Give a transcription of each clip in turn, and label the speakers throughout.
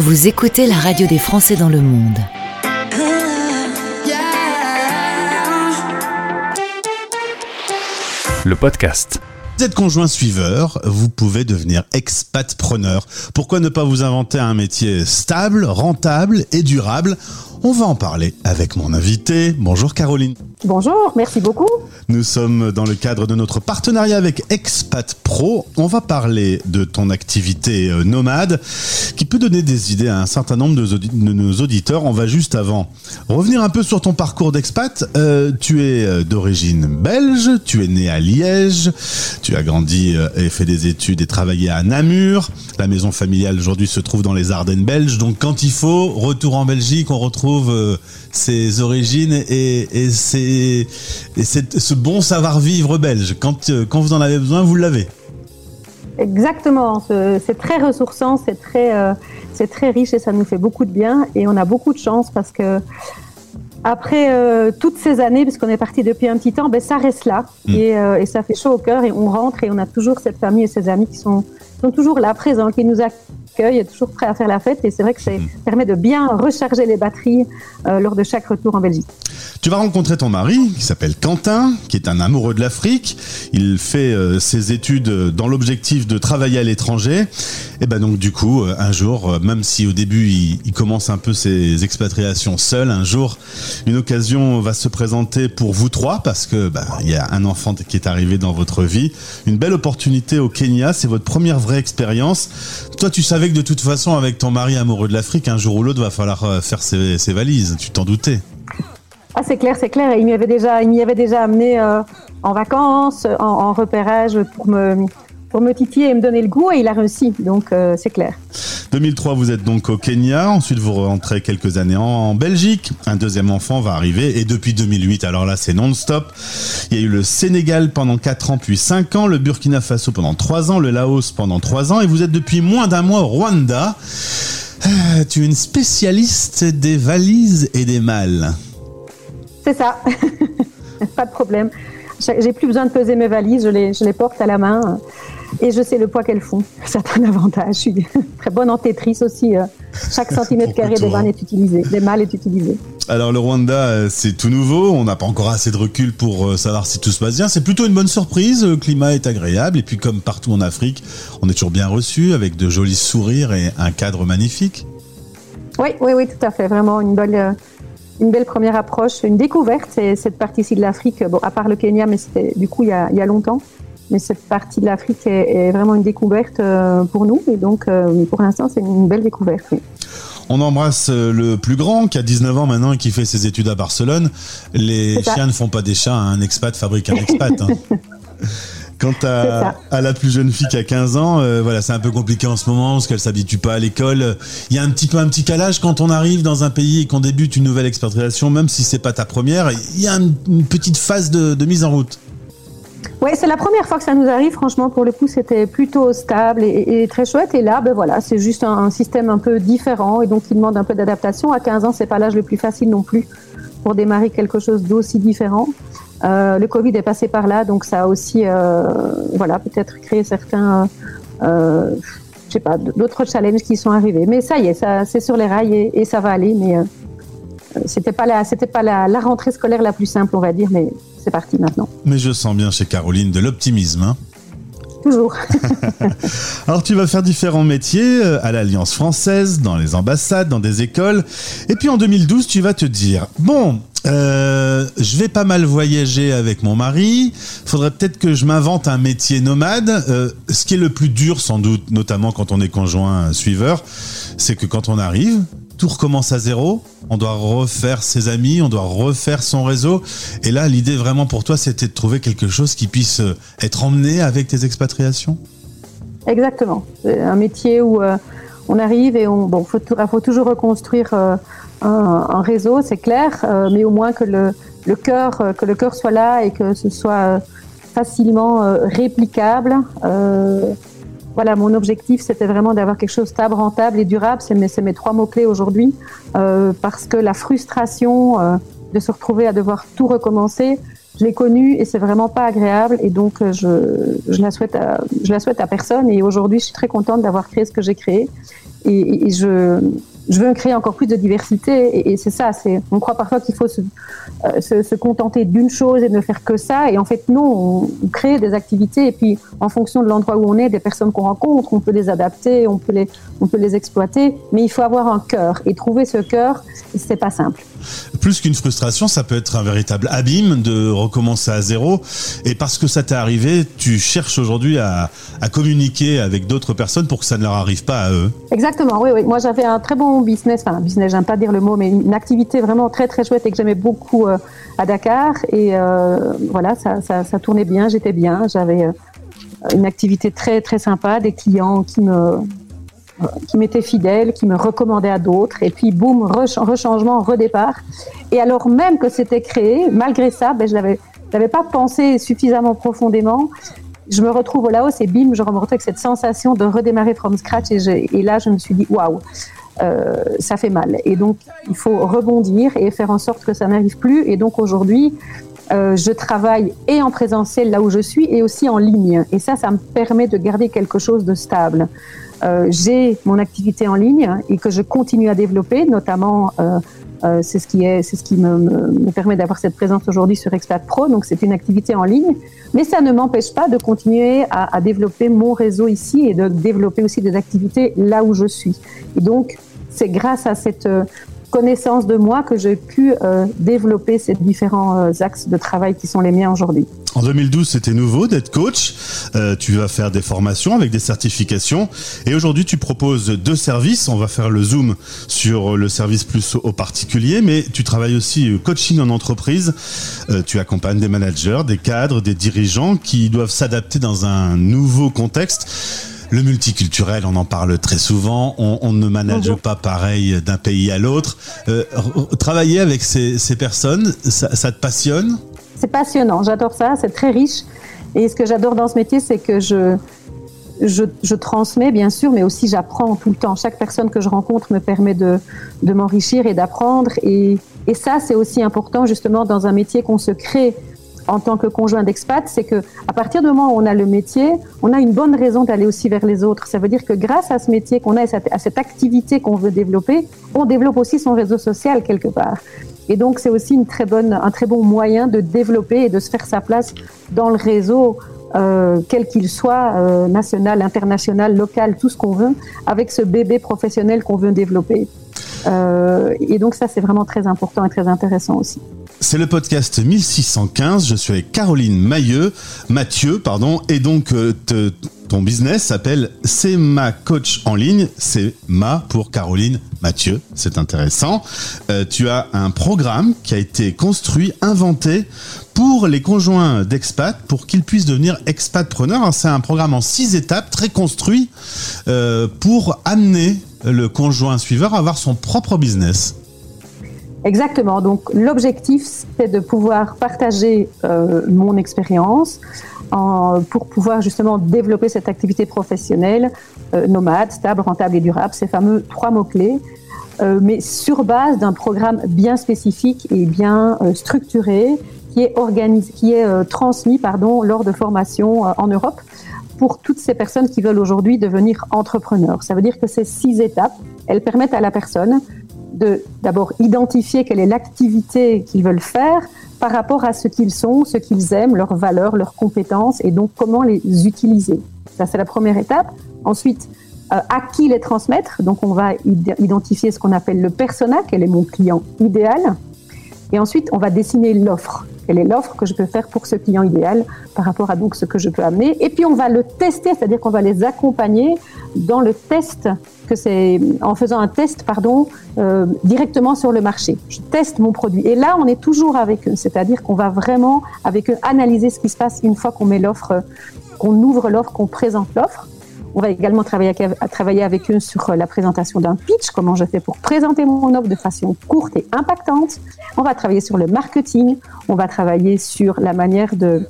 Speaker 1: Vous écoutez la radio des Français dans le monde.
Speaker 2: Le podcast.
Speaker 3: Vous êtes conjoint suiveur, vous pouvez devenir expat-preneur. Pourquoi ne pas vous inventer un métier stable, rentable et durable On va en parler avec mon invité. Bonjour Caroline.
Speaker 4: Bonjour, merci beaucoup.
Speaker 3: Nous sommes dans le cadre de notre partenariat avec Expat Pro. On va parler de ton activité euh, nomade qui peut donner des idées à un certain nombre de, nos auditeurs. On va juste avant revenir un peu sur ton parcours d'expat. Euh, tu es euh, d'origine belge, tu es né à Liège, tu as grandi et fait des études et travaillé à Namur. La maison familiale aujourd'hui se trouve dans les Ardennes belges. Donc quand il faut, retour en Belgique, on retrouve euh, ses origines et, et, ses- et cette- ce bon savoir-vivre belge. Quand, euh, quand vous en avez besoin, vous l'avez.
Speaker 4: Exactement, ce- c'est très ressourçant, c'est très, euh, c'est très riche et ça nous fait beaucoup de bien. Et on a beaucoup de chance parce que après euh, toutes ces années, puisqu'on est parti depuis un petit temps, ben, ça reste là
Speaker 3: Mm.
Speaker 4: et, euh, et ça fait chaud au cœur et on rentre et on a toujours cette famille et ces amis qui sont, sont toujours là, présents, qui nous accueillent et toujours prêts à faire la fête. Et c'est vrai que ça
Speaker 3: Mm.
Speaker 4: permet de bien recharger les batteries euh, lors de chaque retour en Belgique.
Speaker 3: Tu vas rencontrer ton mari, qui s'appelle Quentin, qui est un amoureux de l'Afrique. Il fait euh, ses études dans l'objectif de travailler à l'étranger. Et ben donc du coup, euh, un jour, même si au début il, il commence un peu ses expatriations seul, un jour, une occasion va se présenter pour vous trois parce que bah, il y a un enfant qui est arrivé dans votre vie. Une belle opportunité au Kenya, c'est votre première vraie expérience. Toi, tu savais de toute façon, avec ton mari amoureux de l'Afrique, un jour ou l'autre, va falloir euh, faire ses, ses valises. Tu t'en doutais.
Speaker 4: Ah, c'est clair, c'est clair. Il m'y avait déjà, il m'y avait déjà amené euh, en vacances, en repérage pour me, pour me titiller et me donner le goût, et il a réussi. Donc, euh, c'est clair.
Speaker 3: 2003, vous êtes donc au Kenya. Ensuite, vous rentrez quelques années en, Belgique. Un deuxième enfant va arriver. Et depuis 2008, alors là, c'est non-stop. Il y a eu le Sénégal pendant 4 ans, puis 5 ans. Le Burkina Faso pendant 3 ans. Le Laos pendant 3 ans. Et vous êtes depuis moins d'un mois au Rwanda. Ah, tu es une spécialiste des valises et des malles.
Speaker 4: C'est ça. Pas de problème. J'ai plus besoin de peser mes valises, je les, je les porte à la main euh, et je sais le poids qu'elles font. C'est un avantage. Je suis très bonne en Tetris aussi. euh, Chaque centimètre carré
Speaker 3: de
Speaker 4: des vannes est utilisé, des malles est utilisé.
Speaker 3: Alors le Rwanda, euh, c'est tout nouveau. On n'a pas encore assez de recul pour euh, savoir si tout se passe bien. C'est plutôt une bonne surprise. Le climat est agréable. Et puis comme partout en Afrique, on est toujours bien reçu avec de jolis sourires et un cadre magnifique.
Speaker 4: Oui, oui, oui, tout à fait. Vraiment une belle, une belle première approche, une découverte. C'est cette partie-ci de l'Afrique, bon, à part le Kenya, mais c'était du coup il y a, il y a longtemps. Mais cette partie de l'Afrique est, est vraiment une découverte euh, pour nous. Et donc, euh, pour l'instant, c'est une belle découverte. Oui.
Speaker 3: On embrasse euh, le plus grand qui a 19 ans maintenant et qui fait ses études à Barcelone. Les chiens ne font pas des chats, un expat fabrique un expat. hein. Quant à, la plus jeune fille qui a 15 ans, euh, voilà, c'est un peu compliqué en ce moment parce qu'elle s'habitue pas à l'école. Il y a un petit peu un petit calage quand on arrive dans un pays et qu'on débute une nouvelle expatriation, même si c'est pas ta première. Il y a une, une petite phase de, de mise en route.
Speaker 4: Ouais, c'est la première fois que ça nous arrive. Franchement, pour le coup, c'était plutôt stable et, très chouette. Et là, ben voilà, c'est juste un, système un peu différent et donc qui demande un peu d'adaptation. À 15 ans, c'est pas l'âge le plus facile non plus pour démarrer quelque chose d'aussi différent. Euh, le Covid est passé par là, donc ça a aussi, euh, voilà, peut-être créé certains, euh, je sais pas, d'autres challenges qui sont arrivés. Mais ça y est, ça, c'est sur les rails et, et ça va aller. Mais euh, c'était pas la, c'était pas la, la rentrée scolaire la plus simple, on va dire, mais c'est parti maintenant.
Speaker 3: Mais je sens bien chez Caroline de l'optimisme. hein.
Speaker 4: Toujours.
Speaker 3: Alors tu vas faire différents métiers euh, à l'Alliance française, dans les ambassades, dans des écoles. Et puis en 2012, tu vas te dire, bon, euh, je vais pas mal voyager avec mon mari. Faudrait peut-être que je m'invente un métier nomade. Euh, ce qui est le plus dur sans doute, notamment quand on est conjoint suiveur, c'est que quand on arrive, tout recommence à zéro. On doit refaire ses amis, on doit refaire son réseau. Et là, l'idée vraiment pour toi, c'était de trouver quelque chose qui puisse euh, être emmené avec tes expatriations?
Speaker 4: Exactement. C'est un métier où euh, on arrive et on bon, faut, tou- faut toujours reconstruire euh, un, réseau, c'est clair, mais au moins que le, cœur que le cœur soit là et que ce soit facilement réplicable. Voilà, mon objectif, c'était vraiment d'avoir quelque chose stable, rentable et durable. C'est mes, mes trois mots-clés aujourd'hui, euh, parce que la frustration euh, de se retrouver à devoir tout recommencer, je l'ai connue et c'est vraiment pas agréable. Et donc euh, je, la souhaite à, personne. Et aujourd'hui je suis très contente d'avoir créé ce que j'ai créé. Et je je veux créer encore plus de diversité et, c'est ça. C'est, on croit parfois qu'il faut se, euh, se, se, contenter d'une chose et ne faire que ça. Et en fait, non, on, on, crée des activités et puis en fonction de l'endroit où on est, des personnes qu'on rencontre, on peut les adapter, on peut les, on peut les exploiter. Mais il faut avoir un cœur et trouver ce cœur, c'est pas simple.
Speaker 3: Plus qu'une frustration, ça peut être un véritable abîme de recommencer à zéro. Et parce que ça t'est arrivé, tu cherches aujourd'hui à, communiquer avec d'autres personnes pour que ça ne leur arrive pas à eux.
Speaker 4: Exactement, oui, oui. Moi, j'avais un très bon business, enfin, business, j'aime pas dire le mot, mais une activité vraiment très, très chouette et que j'aimais beaucoup euh, à Dakar. Et euh, voilà, ça, ça, ça, tournait bien, j'étais bien. J'avais euh, une activité très, très sympa, des clients qui me qui m'étaient fidèles, qui me recommandaient à d'autres, et puis boum, rechangement, redépart. Et alors même que c'était créé, malgré ça, ben, je l'avais, n'avais pas pensé suffisamment profondément. Je me retrouve là-haut et bim, je retrouve avec cette sensation de redémarrer from scratch, et, et là, je me suis dit, waouh, euh, ça fait mal. Et donc, il faut rebondir et faire en sorte que ça n'arrive plus. Et donc, aujourd'hui, euh, je travaille et en présentiel là où je suis et aussi en ligne. Et ça, ça me permet de garder quelque chose de stable. Euh, j'ai mon activité en ligne et que je continue à développer, notamment euh, euh, c'est ce qui est, c'est ce qui me, me, me permet d'avoir cette présence aujourd'hui sur Expat Pro. Donc c'est une activité en ligne, mais ça ne m'empêche pas de continuer à, à, développer mon réseau ici et de développer aussi des activités là où je suis. Et donc c'est grâce à cette connaissance de moi que j'ai pu euh, développer ces différents euh, axes de travail qui sont les miens aujourd'hui.
Speaker 3: En 2012, c'était nouveau d'être coach. Euh, tu vas faire des formations avec des certifications. Et aujourd'hui, tu proposes deux services. On va faire le zoom sur le service plus au particulier, mais tu travailles aussi coaching en entreprise. Tu accompagnes des managers, des cadres, des dirigeants qui doivent s'adapter dans un nouveau contexte. Le multiculturel, on en parle très souvent. On, on ne manage Bonjour. pas pareil d'un pays à l'autre. Euh, travailler avec ces, ces personnes, ça, ça te passionne?
Speaker 4: C'est passionnant, j'adore ça, c'est très riche. Et ce que j'adore dans ce métier, c'est que je, je, je, transmets, bien sûr, mais aussi j'apprends tout le temps. Chaque personne que je rencontre me permet de, de m'enrichir et d'apprendre. Et, et ça, c'est aussi important, justement, dans un métier qu'on se crée en tant que conjoint d'expat, c'est que à partir du moment où on a le métier, on a une bonne raison d'aller aussi vers les autres. Ça veut dire que grâce à ce métier qu'on a, à cette activité qu'on veut développer, on développe aussi son réseau social quelque part. Et donc, c'est aussi un très bon moyen de développer et de se faire sa place dans le réseau, euh, quel qu'il soit, euh, national, international, local, tout ce qu'on veut, avec ce bébé professionnel qu'on veut développer. Euh, et donc, ça, c'est vraiment très important et très intéressant aussi.
Speaker 3: C'est le podcast 1615. Je suis avec Caroline Mailleux, Mathieu, pardon, et donc euh, ton business s'appelle C'est ma coach en ligne. C'est ma pour Caroline Mathieu. C'est intéressant. Euh, tu as un programme qui a été construit, inventé pour les conjoints d'expat pour qu'ils puissent devenir expatpreneurs. C'est un programme en six étapes, très construit euh, pour amener le conjoint suiveur à avoir son propre business.
Speaker 4: Exactement. Donc l'objectif, c'est de pouvoir partager euh, mon expérience pour pouvoir justement développer cette activité professionnelle euh, nomade, stable, rentable et durable, ces fameux trois mots-clés, euh, mais sur base d'un programme bien spécifique et bien euh, structuré qui est, organisé, qui est euh, transmis pardon, lors de formations en Europe pour toutes ces personnes qui veulent aujourd'hui devenir entrepreneurs. Ça veut dire que ces six étapes, elles permettent à la personne d'abord identifier quelle est l'activité qu'ils veulent faire par rapport à ce qu'ils sont, ce qu'ils aiment, leurs valeurs, leurs compétences et donc comment les utiliser. Ça, c'est la première étape. Ensuite, euh, à qui les transmettre? Donc, on va identifier ce qu'on appelle le persona, quel est mon client idéal. Et ensuite, on va dessiner l'offre. Quelle est l'offre que je peux faire pour ce client idéal par rapport à donc ce que je peux amener. Et puis, on va le tester, c'est-à-dire qu'on va les accompagner dans le test que c'est en faisant un test, pardon, euh, directement sur le marché. Je teste mon produit. Et là, on est toujours avec eux, c'est-à-dire qu'on va vraiment avec eux analyser ce qui se passe une fois qu'on met l'offre, qu'on ouvre l'offre, qu'on présente l'offre. On va également travailler, avec eux sur la présentation d'un pitch, comment je fais pour présenter mon offre de façon courte et impactante. On va travailler sur le marketing, on va travailler sur la manière de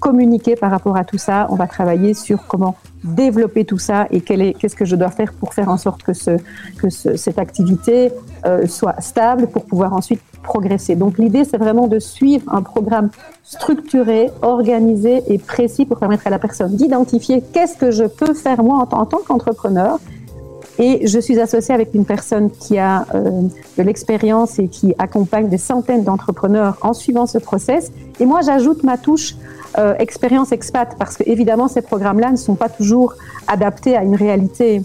Speaker 4: communiquer par rapport à tout ça, on va travailler sur comment développer tout ça et qu'est-ce que je dois faire pour faire en sorte que, ce, que cette activité euh, soit stable pour pouvoir ensuite progresser. Donc l'idée, c'est vraiment de suivre un programme structuré, organisé et précis pour permettre à la personne d'identifier qu'est-ce que je peux faire moi en, tant qu'entrepreneur. Et je suis associée avec une personne qui a euh, de l'expérience et qui accompagne des centaines d'entrepreneurs en suivant ce process. Et moi, j'ajoute ma touche euh, expérience expat, parce que évidemment ces programmes-là ne sont pas toujours adaptés à une réalité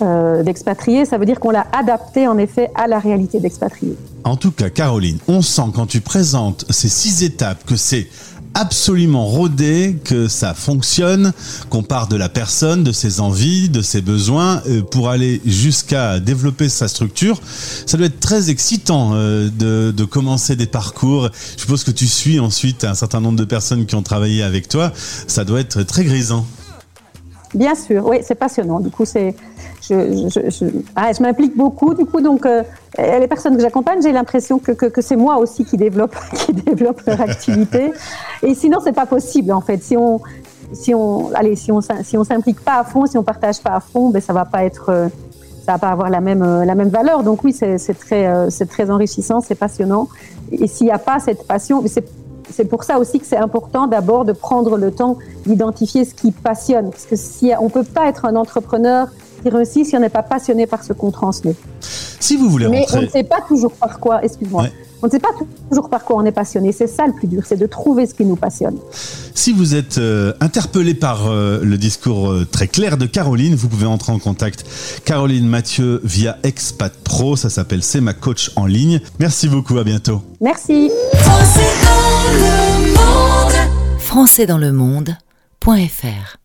Speaker 4: euh, d'expatrié. Ça veut dire qu'on l'a adapté en effet à la réalité d'expatrié.
Speaker 3: En tout cas, Caroline, on sent quand tu présentes ces six étapes que c'est absolument rodé, que ça fonctionne, qu'on part de la personne, de ses envies, de ses besoins, euh, pour aller jusqu'à développer sa structure. Ça doit être très excitant euh, de, de, commencer des parcours. Je suppose que tu suis ensuite un certain nombre de personnes qui ont travaillé avec toi. Ça doit être très grisant.
Speaker 4: Bien sûr, oui, c'est passionnant. Du coup, c'est, je, je, je, ah, je m'implique beaucoup. Du coup, donc, euh, les personnes que j'accompagne, j'ai l'impression que, que, c'est moi aussi qui développe, qui développe leur activité. Et sinon, c'est pas possible, en fait. Si on, si on, allez, si on, si on s'implique pas à fond, si on partage pas à fond, ben, ça va pas être, euh, ça va pas avoir la même, euh, la même valeur. Donc oui, c'est, très, c'est très enrichissant, c'est passionnant. Et s'il n'y a pas cette passion, c'est c'est pour ça aussi que c'est important d'abord de prendre le temps d'identifier ce qui passionne. Parce que si on peut pas être un entrepreneur qui réussit si on n'est pas passionné par ce qu'on transmet.
Speaker 3: Si vous voulez
Speaker 4: Mais on ne sait pas toujours par quoi, excuse-moi. On ne sait pas toujours par quoi on est passionné. C'est ça le plus dur, c'est de trouver ce qui nous passionne.
Speaker 3: Si vous êtes euh, interpellé par euh, le discours euh, très clair de Caroline, vous pouvez entrer en contact Caroline Mathieu via Expat Pro. Ça s'appelle C'est ma coach en ligne. Merci beaucoup, à bientôt.
Speaker 4: Merci.
Speaker 1: Français dans le monde.fr